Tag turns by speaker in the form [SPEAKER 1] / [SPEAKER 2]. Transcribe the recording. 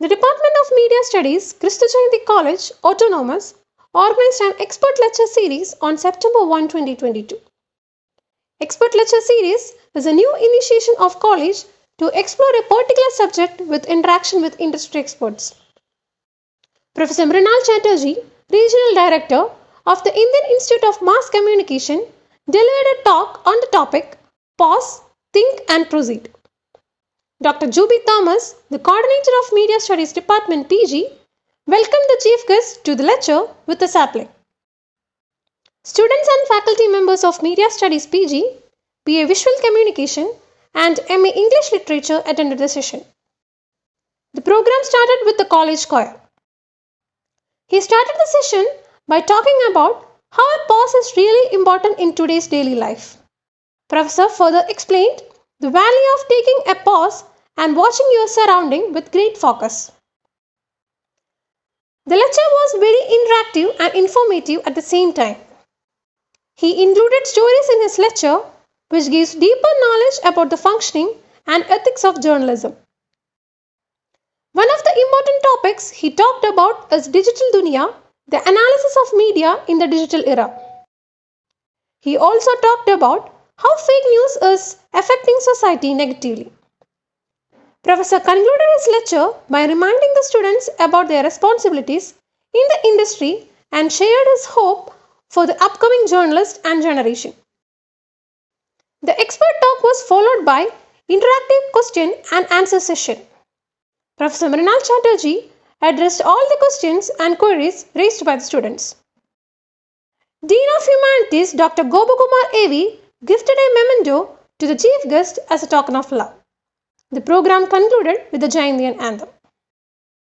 [SPEAKER 1] The Department of Media Studies, Kristu Jayanti College, Autonomous, organized an expert lecture series on September 1, 2022. Expert lecture series is a new initiation of college to explore a particular subject with interaction with industry experts. Professor Mrinal Chatterjee, Regional Director of the Indian Institute of Mass Communication, delivered a talk on the topic Pause, Think and Proceed. Dr. Juby Thomas, the Coordinator of Media Studies Department PG, welcomed the chief guest to the lecture with a sapling. Students and faculty members of Media Studies PG, BA Visual Communication, and MA English Literature attended the session. The program started with the college choir. He started the session by talking about how a pause is really important in today's daily life. Professor further explained the value of taking a pause and watching your surrounding with great focus. The lecture was very interactive and informative at the same time. He included stories in his lecture which gives deeper knowledge about the functioning and ethics of journalism. One of the important topics he talked about is digital dunya, the analysis of media in the digital era. He also talked about how fake news is affecting society negatively. Professor concluded his lecture by reminding the students about their responsibilities in the industry and shared his hope for the upcoming journalist and generation. The expert talk was followed by interactive question and answer session. Professor Mrinal Chatterjee addressed all the questions and queries raised by the students. Dean of Humanities Dr. Gopakumar A.V. gifted a memento to the chief guest as a token of love. The program concluded with the Jayantian anthem.